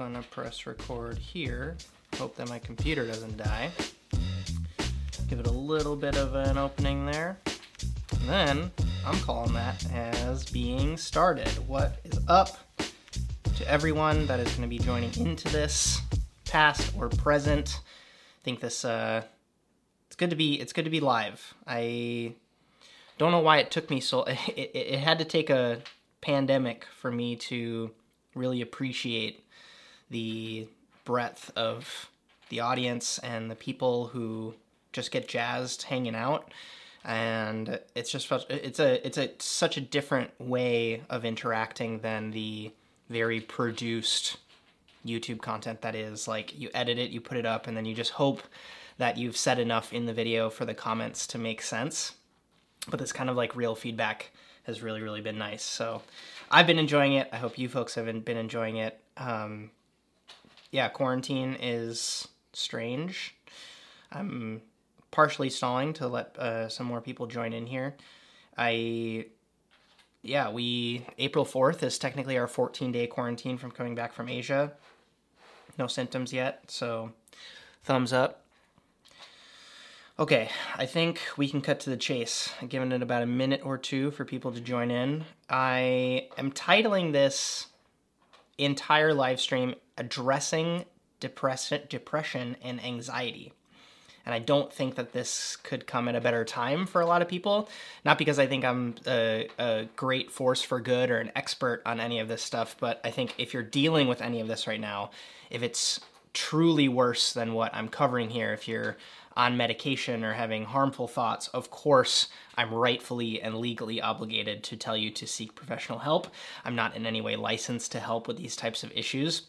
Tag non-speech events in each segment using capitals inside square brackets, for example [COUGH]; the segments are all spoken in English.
gonna press record here. Hope that my computer doesn't die. Give it a little bit of an opening there. And then I'm calling that as being started. What is up to everyone that is to be joining into this, past or present? I think this uh, it's good to be it's good to be live. I don't know why it took me so. [LAUGHS] It, it, it had to take a pandemic for me to really appreciate the breadth of the audience and the people who just get jazzed hanging out and it's just it's a it's a such a different way of interacting than the very produced YouTube content that is like you edit it, you put it up and then you just hope that you've said enough in the video for the comments to make sense. But this kind of like real feedback has really really been nice. So I've been enjoying it. I hope you folks have been enjoying it. Um, yeah, quarantine is strange. I'm partially stalling to let uh, some more people join in here. I, yeah, we April fourth is technically our 14 day quarantine from coming back from Asia. No symptoms yet, so thumbs up. Okay, I think we can cut to the chase. I'm giving it about a minute or two for people to join in. I am titling this entire live stream addressing depression, depression and anxiety. And I don't think that this could come at a better time for a lot of people. Not because I think I'm a, a, great force for good or an expert on any of this stuff, but I think if you're dealing with any of this right now, if it's truly worse than what I'm covering here, if you're on medication or having harmful thoughts, of course, I'm rightfully and legally obligated to tell you to seek professional help. I'm not in any way licensed to help with these types of issues.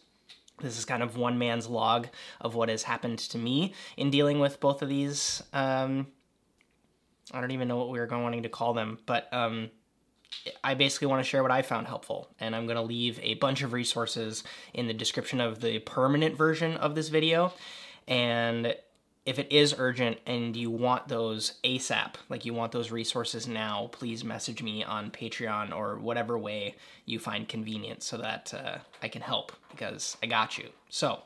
This is kind of one man's log of what has happened to me in dealing with both of these. Um, I don't even know what we were going wanting to call them, but um, I basically want to share what I found helpful, and I'm going to leave a bunch of resources in the description of the permanent version of this video. And if it is urgent and you want those ASAP, like you want those resources now, please message me on Patreon or whatever way you find convenient so that uh, I can help because I got you. So,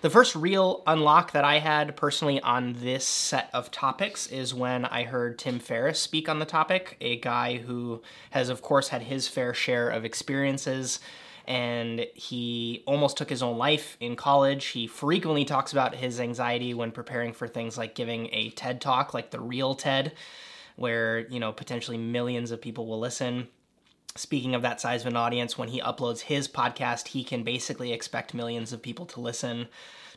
the first real unlock that I had personally on this set of topics is when I heard Tim Ferriss speak on the topic, a guy who has, of course, had his fair share of experiences and he almost took his own life in college. He frequently talks about his anxiety when preparing for things like giving a TED talk, like the real TED, where, you know, potentially millions of people will listen. Speaking of that size of an audience, when he uploads his podcast, he can basically expect millions of people to listen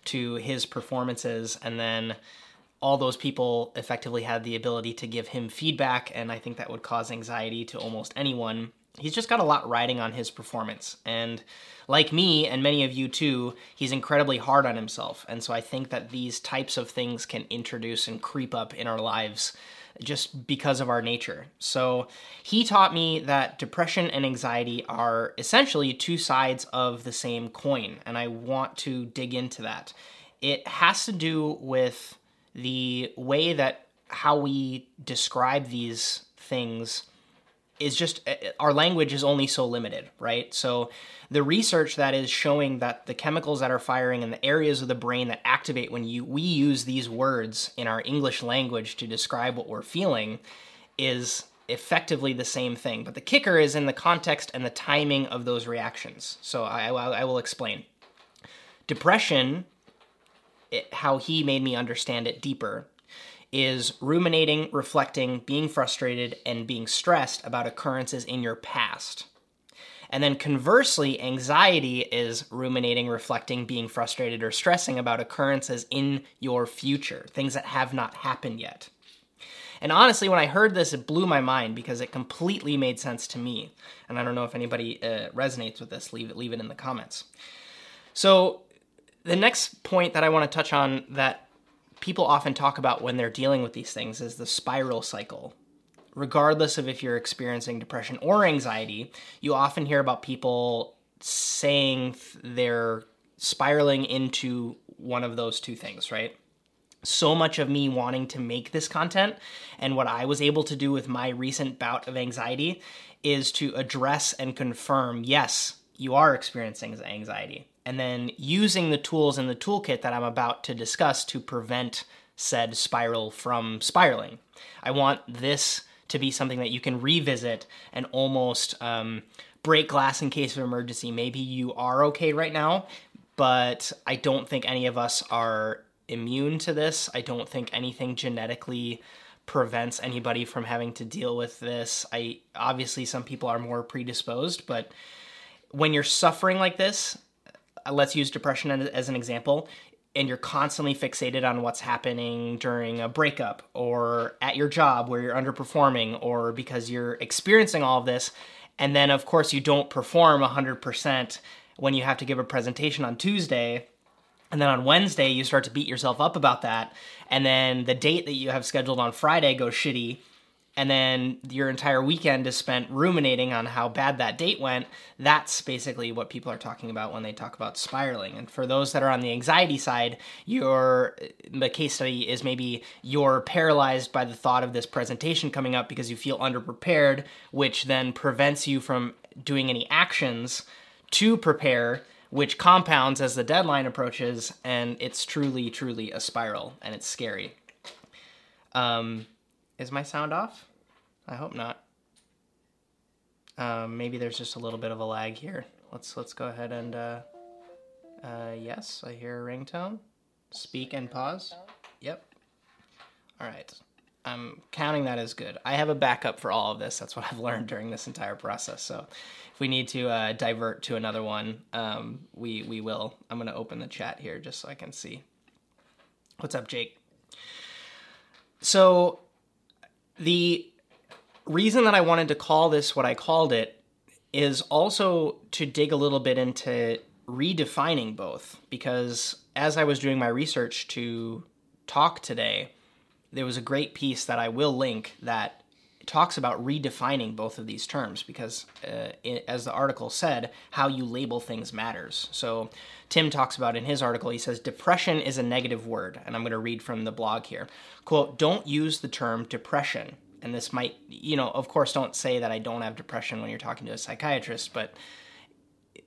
to his performances and then all those people effectively had the ability to give him feedback and i think that would cause anxiety to almost anyone he's just got a lot riding on his performance. And like me and many of you too, he's incredibly hard on himself. And so I think that these types of things can introduce and creep up in our lives just because of our nature. So he taught me that depression and anxiety are essentially two sides of the same coin. And I want to dig into that. It has to do with the way that how we describe these things is just uh, uh, our language is only so limited, right? So the research that is showing that the chemicals that are firing in the areas of the brain that activate when you we use these words in our English language to describe what we're feeling is effectively the same thing. But the kicker is in the context and the timing of those reactions. So I, I, I will explain. Depression, it, how he made me understand it deeper, is ruminating, reflecting, being frustrated, and being stressed about occurrences in your past. And then conversely, anxiety is ruminating, reflecting, being frustrated, or stressing about occurrences in your future, things that have not happened yet. And honestly, when I heard this, it blew my mind because it completely made sense to me. And I don't know if anybody uh, resonates with this. Leave it, leave it in the comments. So, the next point that I want to touch on that people often talk about when they're dealing with these things is the spiral cycle. Regardless of if you're experiencing depression or anxiety, you often hear about people saying they're spiraling into one of those two things, right? So much of me wanting to make this content and what I was able to do with my recent bout of anxiety is to address and confirm yes, you are experiencing anxiety. And then using the tools in the toolkit that I'm about to discuss to prevent said spiral from spiraling. I want this to be something that you can revisit and almost um, break glass in case of emergency. Maybe you are okay right now, but I don't think any of us are immune to this. I don't think anything genetically prevents anybody from having to deal with this. I obviously some people are more predisposed, but when you're suffering like this, let's use depression as an example, and you're constantly fixated on what's happening during a breakup or at your job where you're underperforming or because you're experiencing all of this. And then of course you don't perform 100% when you have to give a presentation on Tuesday. And then on Wednesday you start to beat yourself up about that. And then the date that you have scheduled on Friday goes shitty and then your entire weekend is spent ruminating on how bad that date went, that's basically what people are talking about when they talk about spiraling. And for those that are on the anxiety side, your the case study is maybe you're paralyzed by the thought of this presentation coming up because you feel underprepared, which then prevents you from doing any actions to prepare, which compounds as the deadline approaches, and it's truly, truly a spiral, and it's scary. Um, is my sound off? I hope not. Um, maybe there's just a little bit of a lag here. Let's let's go ahead and uh, uh, yes, I hear a ringtone. Speak and pause. Yep. All right. I'm counting that as good. I have a backup for all of this. That's what I've learned during this entire process. So, if we need to uh, divert to another one, um, we we will. I'm gonna open the chat here just so I can see. What's up, Jake? So the reason that I wanted to call this what I called it is also to dig a little bit into redefining both because as I was doing my research to talk today, there was a great piece that I will link that talks about redefining both of these terms because, uh, it, as the article said, how you label things matters. So, Tim talks about in his article, he says, depression is a negative word. And I'm going to read from the blog here. Quote, don't use the term depression. And this might, you know, of course, don't say that I don't have depression when you're talking to a psychiatrist, but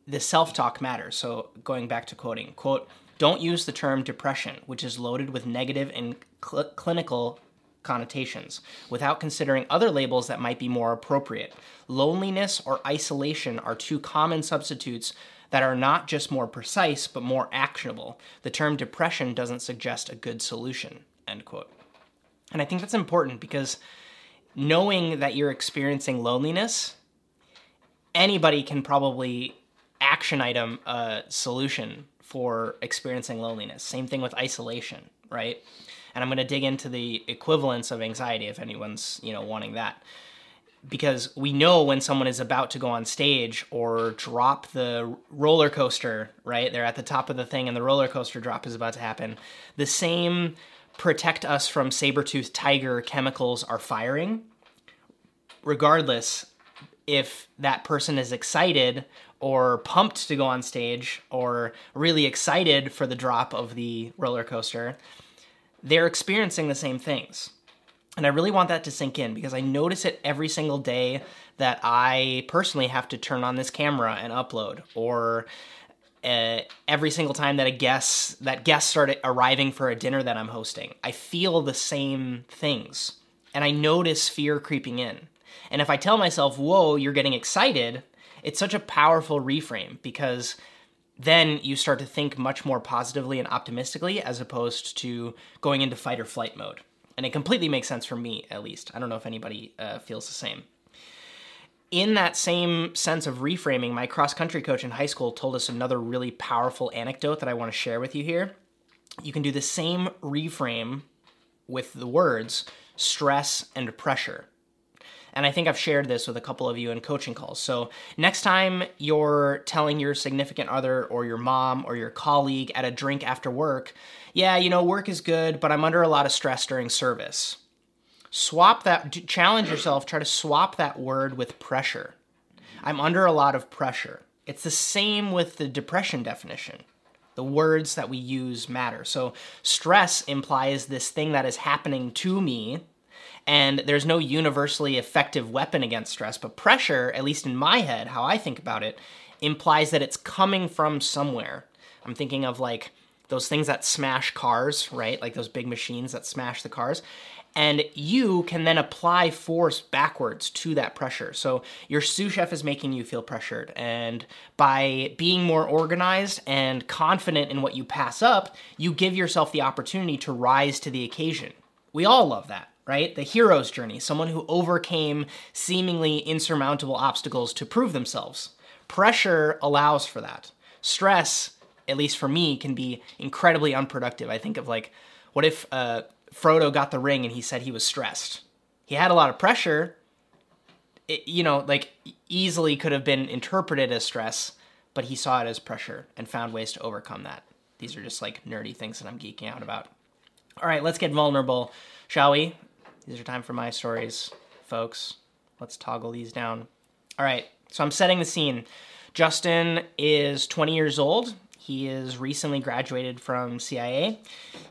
the self talk matters. So, going back to quoting, quote, don't use the term depression, which is loaded with negative and cl- clinical connotations without considering other labels that might be more appropriate. Loneliness or isolation are two common substitutes that are not just more precise but more actionable. The term depression doesn't suggest a good solution. End quote. And I think that's important because knowing that you're experiencing loneliness, anybody can probably action item a solution for experiencing loneliness. Same thing with isolation, right? And I'm going to dig into the equivalence of anxiety if anyone's you know wanting that. Because we know when someone is about to go on stage or drop the roller coaster right? They're at the top of the thing and the roller coaster drop is about to happen. The same protect us from saber tooth tiger chemicals are firing. Regardless if that person is excited or pumped to go on stage or really excited for the drop of the roller coaster they're experiencing the same things. And I really want that to sink in because I notice it every single day that I personally have to turn on this camera and upload, or uh, every single time that a guest that guests start arriving for a dinner that I'm hosting. I feel the same things, and I notice fear creeping in. And if I tell myself, "Whoa, you're getting excited," it's such a powerful reframe because then you start to think much more positively and optimistically as opposed to going into fight or flight mode. And it completely makes sense for me, at least. I don't know if anybody uh, feels the same. In that same sense of reframing, my cross country coach in high school told us another really powerful anecdote that I want to share with you here. You can do the same reframe with the words stress and pressure. And I think I've shared this with a couple of you in coaching calls. So next time you're telling your significant other or your mom or your colleague at a drink after work, yeah, you know, work is good, but I'm under a lot of stress during service. Swap that, challenge yourself, try to swap that word with pressure. I'm under a lot of pressure. It's the same with the depression definition. The words that we use matter. So, stress implies this thing that is happening to me and there's no universally effective weapon against stress but pressure at least in my head how i think about it implies that it's coming from somewhere. I'm thinking of like those things that smash cars, right? Like those big machines that smash the cars. And you can then apply force backwards to that pressure. So your sous chef is making you feel pressured. And by being more organized and confident in what you pass up, you give yourself the opportunity to rise to the occasion. We all love that right? The hero's journey, someone who overcame seemingly insurmountable obstacles to prove themselves. Pressure allows for that. Stress, at least for me, can be incredibly unproductive. I think of like, what if uh, Frodo got the ring and he said he was stressed? He had a lot of pressure. It, you know, like easily could have been interpreted as stress, but he saw it as pressure and found ways to overcome that. These are just like nerdy things that I'm geeking out about. All right, let's get vulnerable, shall we? These are time for my stories, folks. Let's toggle these down. All right, so I'm setting the scene. Justin is 20 years old. He is recently graduated from CIA.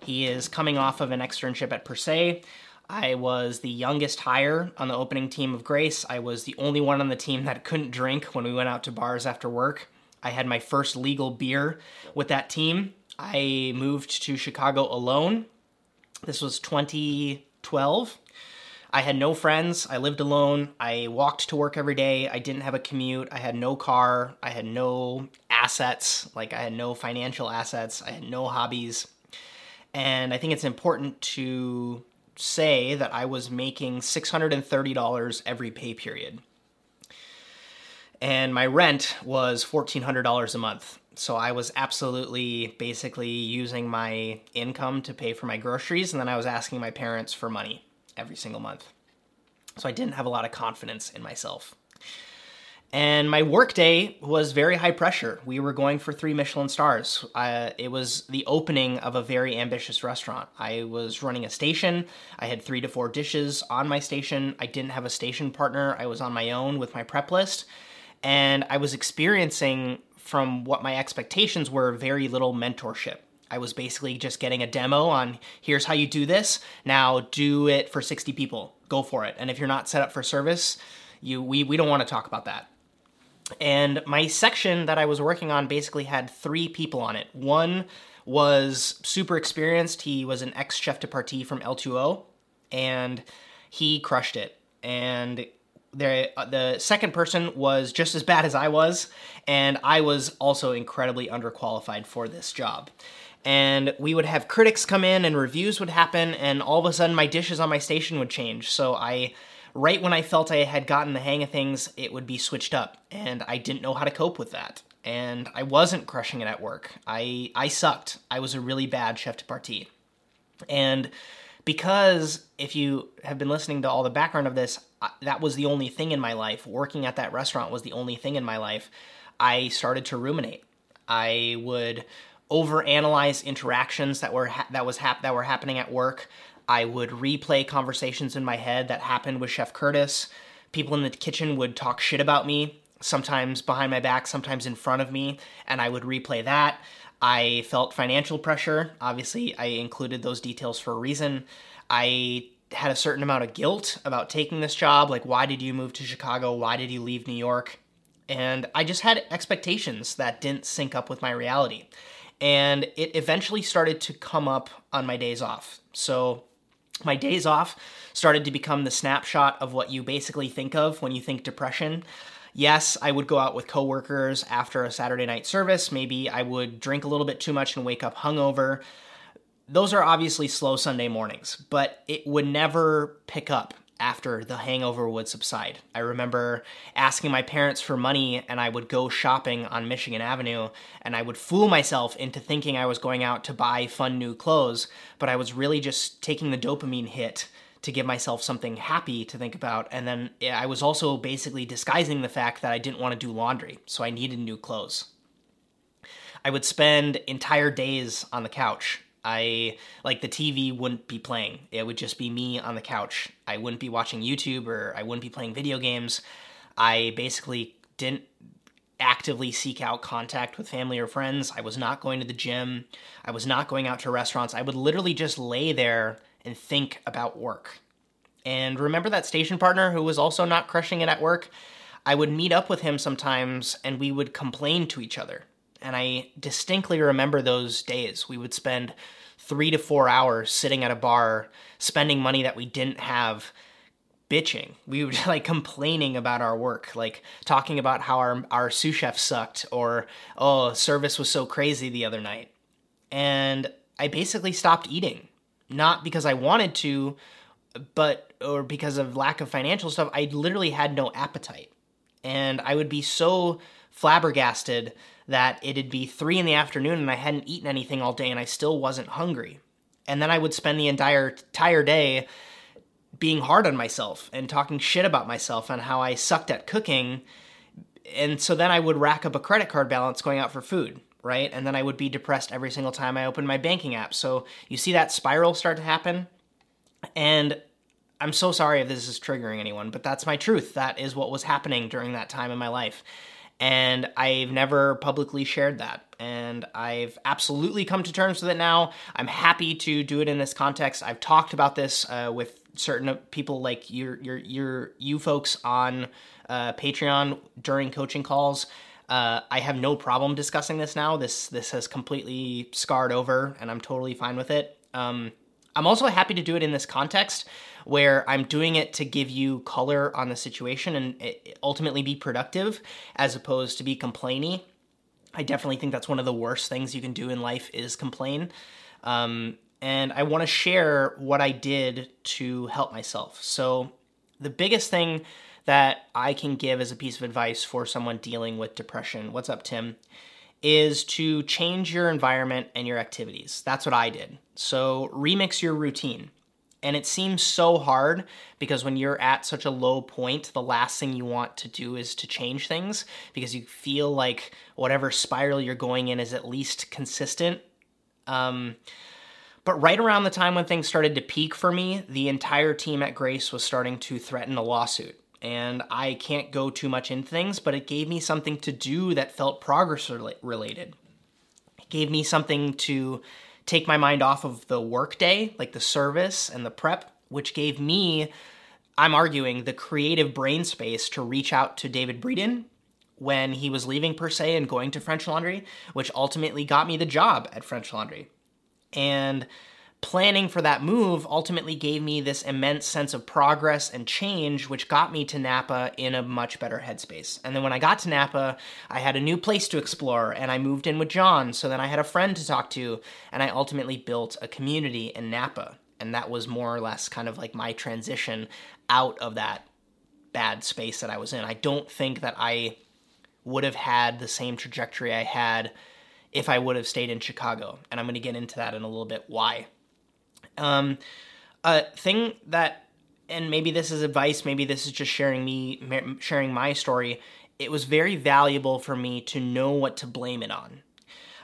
He is coming off of an externship at Per Se. I was the youngest hire on the opening team of Grace. I was the only one on the team that couldn't drink when we went out to bars after work. I had my first legal beer with that team. I moved to Chicago alone. This was 2012. I had no friends. I lived alone. I walked to work every day. I didn't have a commute. I had no car. I had no assets. Like, I had no financial assets. I had no hobbies. And I think it's important to say that I was making $630 every pay period. And my rent was $1,400 a month. So I was absolutely basically using my income to pay for my groceries, and then I was asking my parents for money every single month. So I didn't have a lot of confidence in myself. And my workday was very high pressure. We were going for three Michelin stars. Uh, it was the opening of a very ambitious restaurant. I was running a station. I had three to four dishes on my station. I didn't have a station partner. I was on my own with my prep list. And I was experiencing, from what my expectations were, very little mentorship. I was basically just getting a demo on here's how you do this. Now do it for 60 people. Go for it. And if you're not set up for service, you we, we don't want to talk about that. And my section that I was working on basically had three people on it. One was super experienced. He was an ex chef de partie from L2O, and he crushed it. And the the second person was just as bad as I was, and I was also incredibly underqualified for this job and we would have critics come in and reviews would happen and all of a sudden my dishes on my station would change. So i right when i felt i had gotten the hang of things it would be switched up and i didn't know how to cope with that. And i wasn't crushing it at work. I i sucked. I was a really bad chef de partie. And because if you have been listening to all the background of this that was the only thing in my life. Working at that restaurant was the only thing in my life. I started to ruminate. I would overanalyze interactions that were ha- that was hap- that were happening at work. I would replay conversations in my head that happened with Chef Curtis. People in the kitchen would talk shit about me, sometimes behind my back, sometimes in front of me, and I would replay that. I felt financial pressure. Obviously, I included those details for a reason. I had a certain amount of guilt about taking this job. Like, why did you move to Chicago? Why did you leave New York? And I just had expectations that didn't sync up with my reality and it eventually started to come up on my days off. So my days off started to become the snapshot of what you basically think of when you think depression. Yes, I would go out with coworkers after a Saturday night service. Maybe I would drink a little bit too much and wake up hungover. Those are obviously slow Sunday mornings, but it would never pick up after the hangover would subside. I remember asking my parents for money and I would go shopping on Michigan Avenue and I would fool myself into thinking I was going out to buy fun new clothes, but I was really just taking the dopamine hit to give myself something happy to think about. And then I was also basically disguising the fact that I didn't want to do laundry, so I needed new clothes. I would spend entire days on the couch I like the TV wouldn't be playing. It would just be me on the couch. I wouldn't be watching YouTube or I wouldn't be playing video games. I basically didn't actively seek out contact with family or friends. I was not going to the gym. I was not going out to restaurants. I would literally just lay there and think about work. And remember that station partner who was also not crushing it at work? I would meet up with him sometimes and we would complain to each other. And I distinctly remember those days. We would spend three to four hours sitting at a bar, spending money that we didn't have, bitching. We would [LAUGHS] like complaining about our work, like talking about how our, our sous chef sucked or, oh, service was so crazy the other night. And I basically stopped eating. Not because I wanted to, but or because of lack of financial stuff, I literally had no appetite. And I would be so flabbergasted that it'd be three in the afternoon and I hadn't eaten anything all day and I still wasn't hungry. And then I would spend the entire entire day being hard on myself and talking shit about myself and how I sucked at cooking. And so then I would rack up a credit card balance going out for food, right? And then I would be depressed every single time I opened my banking app. So you see that spiral start to happen. And I'm so sorry if this is triggering anyone, but that's my truth. That is what was happening during that time in my life. And I've never publicly shared that. And I've absolutely come to terms with it now. I'm happy to do it in this context. I've talked about this uh, with certain people like your your your you folks on uh, Patreon during coaching calls. Uh, I have no problem discussing this now. This this has completely scarred over, and I'm totally fine with it. Um, I'm also happy to do it in this context where I'm doing it to give you color on the situation and ultimately be productive as opposed to be complainy. I definitely think that's one of the worst things you can do in life is complain. Um, and I want to share what I did to help myself. So, the biggest thing that I can give as a piece of advice for someone dealing with depression, what's up, Tim, is to change your environment and your activities. That's what I did. So, remix your routine. And it seems so hard because when you're at such a low point, the last thing you want to do is to change things because you feel like whatever spiral you're going in is at least consistent. Um, but right around the time when things started to peak for me, the entire team at Grace was starting to threaten a lawsuit. And I can't go too much into things, but it gave me something to do that felt progress related. It gave me something to take my mind off of the workday, like the service and the prep, which gave me, I'm arguing, the creative brain space to reach out to David Breeden when he was leaving per se and going to French Laundry, which ultimately got me the job at French Laundry. And planning for that move ultimately gave me this immense sense of progress and change, which got me to Napa in a much better headspace. And then when I got to Napa, I had a new place to explore and I moved in with John. So then I had a friend to talk to, and I ultimately built a community in Napa. And that was more or less kind of like my transition out of that bad space that I was in. I don't think that I would have had the same trajectory I had if I would have stayed in Chicago. And I'm going to get into that in a little bit why. Um, a thing that, and maybe this is advice, maybe this is just sharing me, sharing my story. It was very valuable for me to know what to blame it on.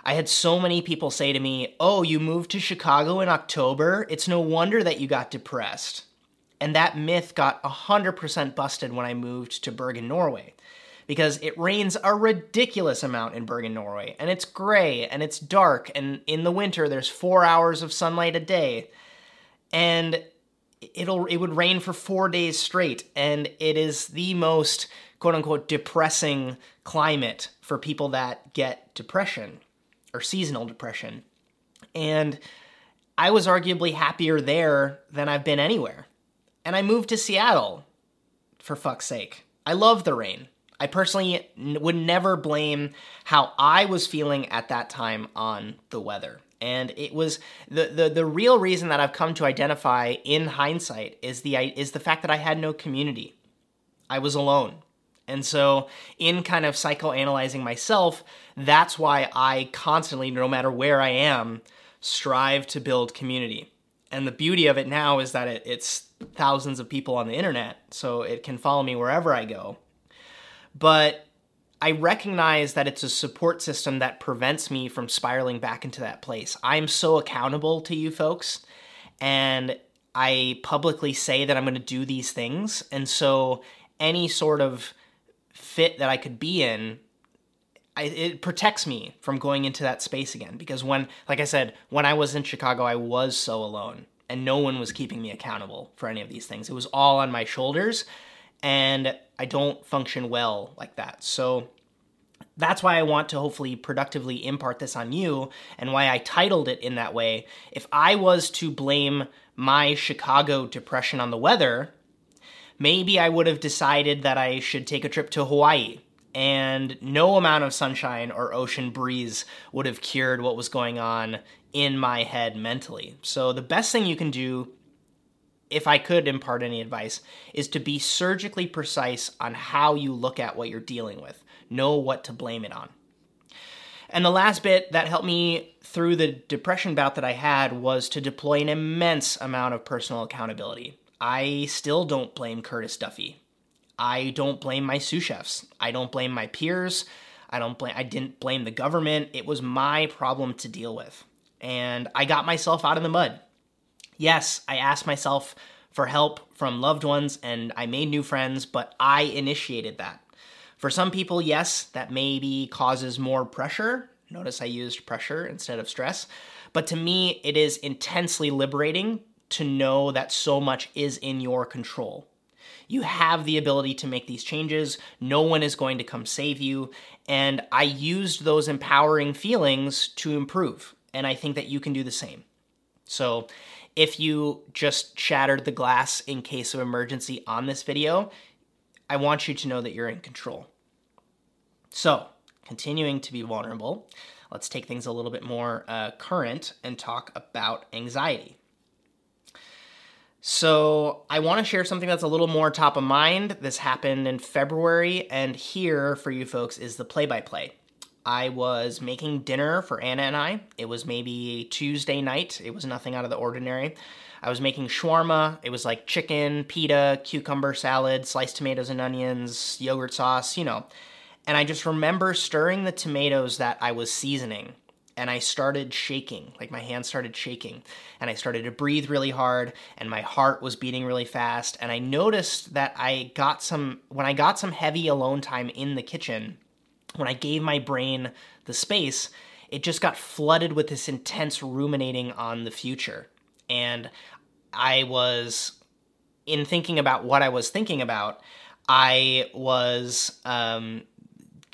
I had so many people say to me, Oh, you moved to Chicago in October? It's no wonder that you got depressed. And that myth got 100% busted when I moved to Bergen, Norway because it rains a ridiculous amount in Bergen, Norway, and it's gray and it's dark, and in the winter there's four hours of sunlight a day, and it'll it would rain for four days straight, and it is the most quote unquote depressing climate for people that get depression or seasonal depression, and I was arguably happier there than I've been anywhere, and I moved to Seattle, for fuck's sake. I love the rain. I personally would never blame how I was feeling at that time on the weather. And it was the, the the real reason that I've come to identify in hindsight is the is the fact that I had no community. I was alone. And so, in kind of psychoanalyzing myself, that's why I constantly, no matter where I am, strive to build community. And the beauty of it now is that it, it's thousands of people on the internet, so it can follow me wherever I go but I recognize that it's a support system that prevents me from spiraling back into that place. I'm so accountable to you folks, and I publicly say that I'm going to do these things. And so any sort of fit that I could be in, I, it protects me from going into that space again. Because when, like I said, when I was in Chicago, I was so alone and no one was keeping me accountable for any of these things. It was all on my shoulders and I don't function well like that. So that's why I want to hopefully productively impart this on you and why I titled it in that way. If I was to blame my Chicago depression on the weather, maybe I would have decided that I should take a trip to Hawaii. And no amount of sunshine or ocean breeze would have cured what was going on in my head mentally. So, the best thing you can do, if I could impart any advice, is to be surgically precise on how you look at what you're dealing with know what to blame it on. And the last bit that helped me through the depression bout that I had was to deploy an immense amount of personal accountability. I still don't blame Curtis Duffy. I don't blame my sous chefs. I don't blame my peers. I don't blame I didn't blame the government. It was my problem to deal with. And I got myself out of the mud. Yes, I asked myself for help from loved ones and I made new friends, but I initiated that. For some people, yes, that maybe causes more pressure. Notice I used pressure instead of stress. But to me, it is intensely liberating to know that so much is in your control. You have the ability to make these changes. No one is going to come save you. And I used those empowering feelings to improve. And I think that you can do the same. So, if you just shattered the glass in case of emergency on this video, I want you to know that you're in control. So, continuing to be vulnerable, let's take things a little bit more uh, current and talk about anxiety. So, I want to share something that's a little more top of mind. This happened in February, and here for you folks is the play by play. I was making dinner for Anna and I. It was maybe Tuesday night, it was nothing out of the ordinary. I was making shawarma. It was like chicken, pita, cucumber salad, sliced tomatoes and onions, yogurt sauce, you know. And I just remember stirring the tomatoes that I was seasoning and I started shaking, like my hands started shaking, and I started to breathe really hard, and my heart was beating really fast. And I noticed that I got some, when I got some heavy alone time in the kitchen, when I gave my brain the space, it just got flooded with this intense ruminating on the future. And I was, in thinking about what I was thinking about, I was um,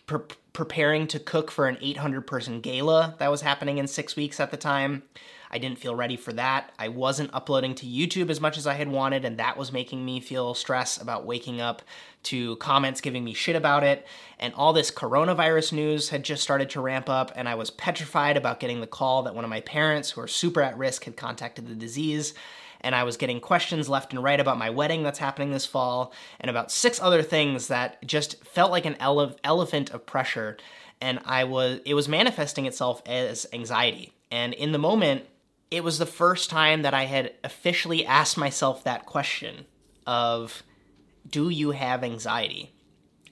pre- preparing to cook for an 800 person gala that was happening in six weeks at the time. I didn't feel ready for that. I wasn't uploading to YouTube as much as I had wanted, and that was making me feel stress about waking up to comments giving me shit about it. And all this coronavirus news had just started to ramp up, and I was petrified about getting the call that one of my parents, who are super at risk, had contacted the disease and I was getting questions left and right about my wedding that's happening this fall, and about six other things that just felt like an ele- elephant of pressure. And I was, it was manifesting itself as anxiety. And in the moment, it was the first time that I had officially asked myself that question of, do you have anxiety?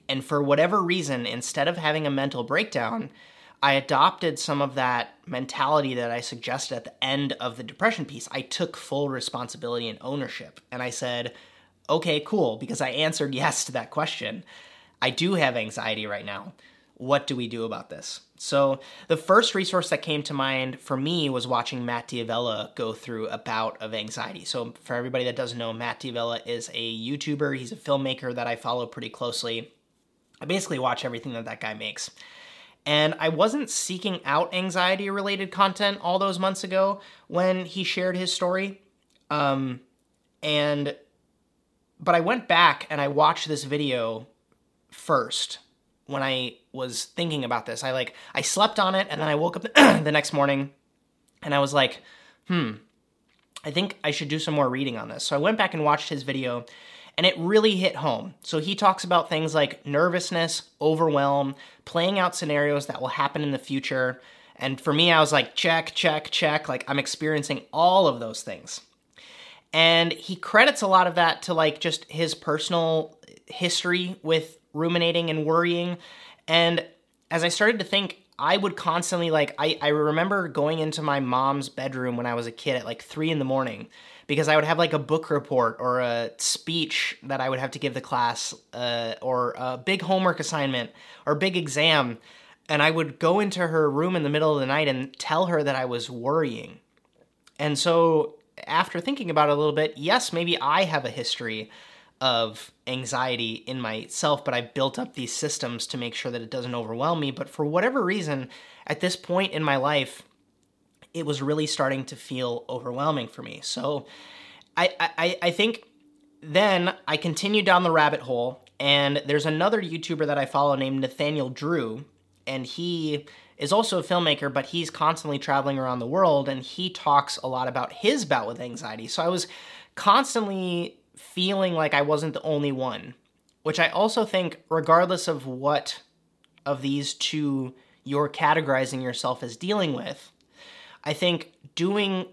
And for whatever reason, instead of having a mental breakdown, I adopted some of that mentality that I suggested at the end of the depression piece. I took full responsibility and ownership. And I said, okay, cool, because I answered yes to that question. I do have anxiety right now. What do we do about this? So, the first resource that came to mind for me was watching Matt D'Avella go through a bout of anxiety. So, for everybody that doesn't know, Matt D'Avella is a YouTuber, he's a filmmaker that I follow pretty closely. I basically watch everything that that guy makes. And I wasn't seeking out anxiety related content all those months ago when he shared his story. Um, and, but I went back and I watched this video first when I was thinking about this. I like, I slept on it and then I woke up [CLEARS THROAT] the next morning and I was like, hmm, I think I should do some more reading on this. So I went back and watched his video and it really hit home. So he talks about things like nervousness, overwhelm, playing out scenarios that will happen in the future. And for me, I was like, check, check, check. Like I'm experiencing all of those things. And he credits a lot of that to like just his personal history with ruminating and worrying. And as I started to think, I would constantly like I, I remember going into my mom's bedroom when I was a kid at like three in the morning because I would have like a book report or a speech that I would have to give the class uh, or a big homework assignment or big exam. And I would go into her room in the middle of the night and tell her that I was worrying. And so, after thinking about it a little bit, yes, maybe I have a history of anxiety in myself, but I built up these systems to make sure that it doesn't overwhelm me. But for whatever reason, at this point in my life, it was really starting to feel overwhelming for me. So I, I, I think then I continued down the rabbit hole, and there's another YouTuber that I follow named Nathaniel Drew, and he is also a filmmaker, but he's constantly traveling around the world, and he talks a lot about his bout with anxiety. So I was constantly feeling like I wasn't the only one, which I also think, regardless of what of these two you're categorizing yourself as dealing with, I think doing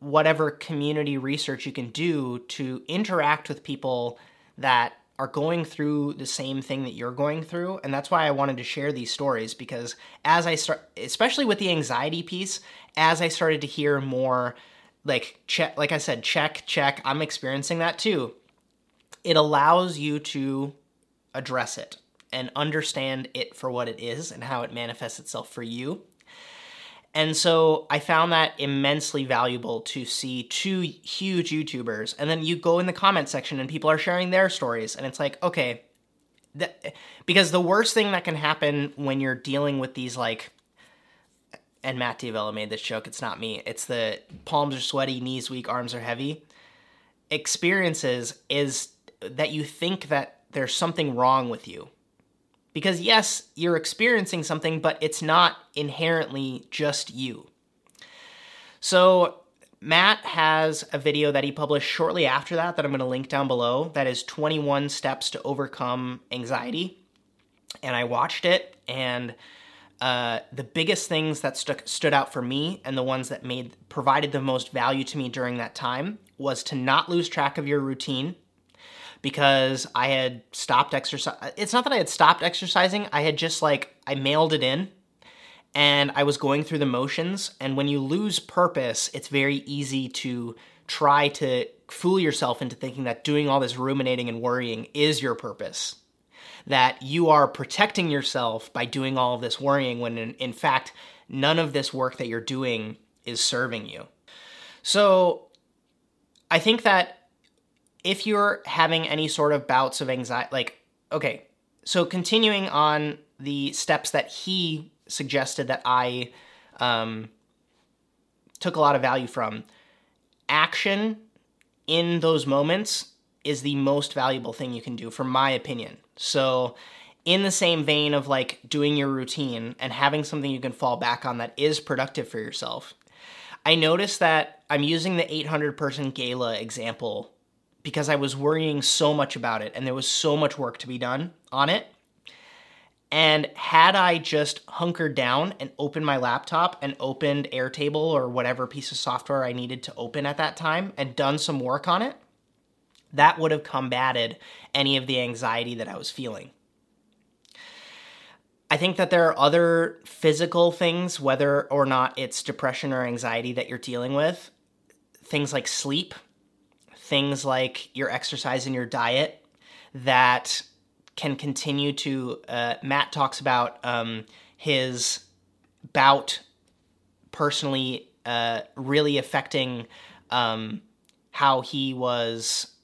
whatever community research you can do to interact with people that are going through the same thing that you're going through and that's why I wanted to share these stories because as I start especially with the anxiety piece as I started to hear more like check like I said check check I'm experiencing that too it allows you to address it and understand it for what it is and how it manifests itself for you and so I found that immensely valuable to see two huge YouTubers. And then you go in the comment section and people are sharing their stories. And it's like, okay, because the worst thing that can happen when you're dealing with these, like, and Matt D'Avella made this joke, it's not me, it's the palms are sweaty, knees weak, arms are heavy experiences is that you think that there's something wrong with you because yes, you're experiencing something, but it's not inherently just you. So, Matt has a video that he published shortly after that that I'm going to link down below that is 21 steps to overcome anxiety. And I watched it, and uh, the biggest things that stu- stood out for me and the ones that made provided the most value to me during that time was to not lose track of your routine because I had stopped exercise. It's not that I had stopped exercising, I had just like, I mailed it in and I was going through the motions. And when you lose purpose, it's very easy to try to fool yourself into thinking that doing all this ruminating and worrying is your purpose. That you are protecting yourself by doing all of this worrying when in, in fact, none of this work that you're doing is serving you. So I think that if you're having any sort of bouts of anxiety, like, okay, so continuing on the steps that he suggested that I um, took a lot of value from, action in those moments is the most valuable thing you can do, from my opinion. So, in the same vein of like doing your routine and having something you can fall back on that is productive for yourself, I noticed that I'm using the 800 person gala example because I was worrying so much about it and there was so much work to be done on it. And had I just hunkered down and opened my laptop and opened Airtable or whatever piece of software I needed to open at that time and done some work on it, that would have combated any of the anxiety that I was feeling. I think that there are other physical things, whether or not it's depression or anxiety that you're dealing with. Things like sleep, things like your exercise and your diet that can continue to. Uh, Matt talks about um, his bout personally uh, really affecting um, how he was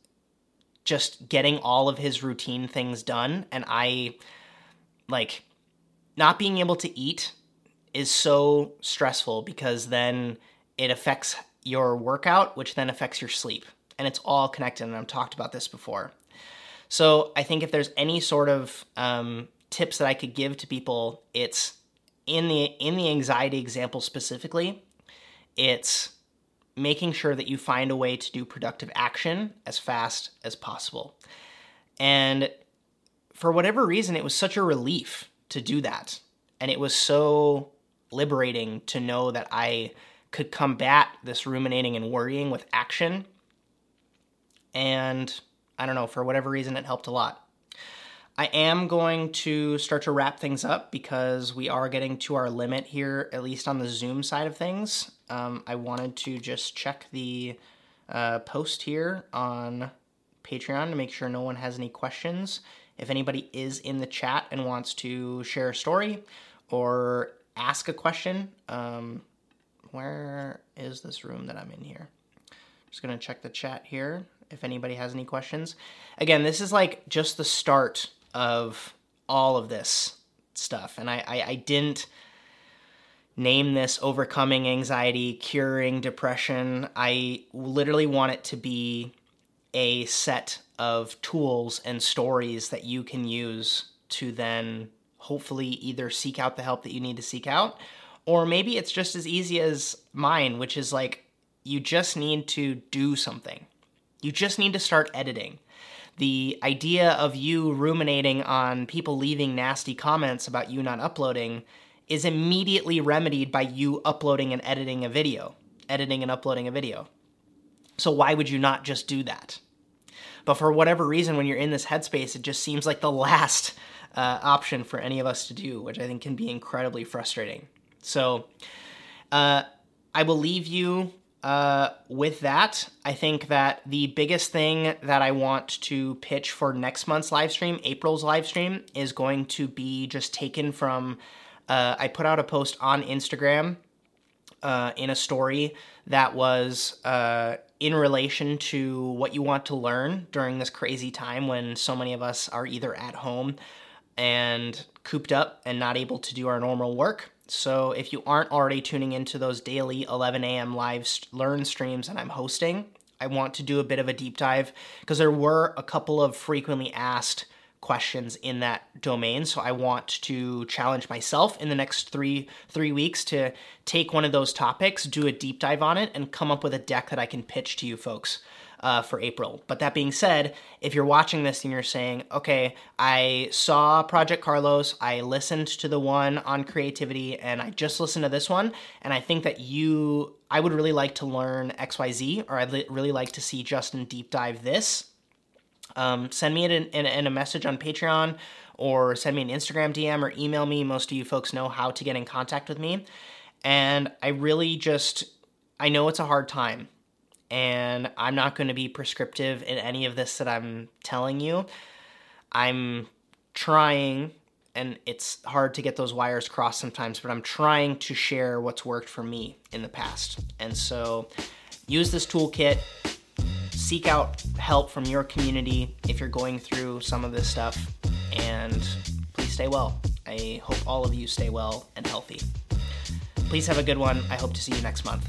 just getting all of his routine things done. And I like not being able to eat is so stressful because then it affects your workout, which then affects your sleep and it's all connected. And I've talked about this before. So I think if there's any sort of um, tips that I could give to people, it's in the in the anxiety example specifically. It's making sure that you find a way to do productive action as fast as possible. And for whatever reason, it was such a relief to do that. And it was so liberating to know that I could combat this ruminating and worrying with action and I don't know, for whatever reason, it helped a lot. I am going to start to wrap things up because we are getting to our limit here, at least on the Zoom side of things. Um, I wanted to just check the uh, post here on Patreon to make sure no one has any questions. If anybody is in the chat and wants to share a story or ask a question, um, where is this room that I'm in here? Just gonna check the chat here if anybody has any questions. Again, this is like just the start of all of this stuff, and I, I, I didn't name this overcoming anxiety, curing depression. I literally want it to be a set of tools and stories that you can use to then hopefully either seek out the help that you need to seek out, or maybe it's just as easy as mine, which is like you just need to do something. You just need to start editing. The idea of you ruminating on people leaving nasty comments about you not uploading is immediately remedied by you uploading and editing a video, editing and uploading a video. So why would you not just do that? But for whatever reason, when you're in this headspace, it just seems like the last uh, option for any of us to do, which I think can be incredibly frustrating. So uh, I will leave you uh, with that. I think that the biggest thing that I want to pitch for next month's live stream, April's live stream, is going to be just taken from. Uh, I put out a post on Instagram uh, in a story that was uh, in relation to what you want to learn during this crazy time when so many of us are either at home and cooped up and not able to do our normal work. So if you aren't already tuning into those daily 11 a.m. live learn streams that I'm hosting, I want to do a bit of a deep dive because there were a couple of frequently asked questions in that domain. So I want to challenge myself in the next three three weeks to take one of those topics, do a deep dive on it, and come up with a deck that I can pitch to you folks uh, for April. But that being said, if you're watching this and you're saying, okay, I saw Project Carlos, I listened to the one on creativity, and I just listened to this one, and I think that you, I would really like to learn XYZ, or I'd li- really like to see Justin deep dive this. Um, send me it in, in, in a message on Patreon or send me an Instagram DM or email me. Most of you folks know how to get in contact with me. And I really just, I know it's a hard time and I'm not going to be prescriptive in any of this that I'm telling you. I'm trying, and it's hard to get those wires crossed sometimes, but I'm trying to share what's worked for me in the past. And so use this toolkit, seek out help from your community if you're going through some of this stuff, and please stay well. I hope all of you stay well and healthy. Please have a good one. I hope to see you next month.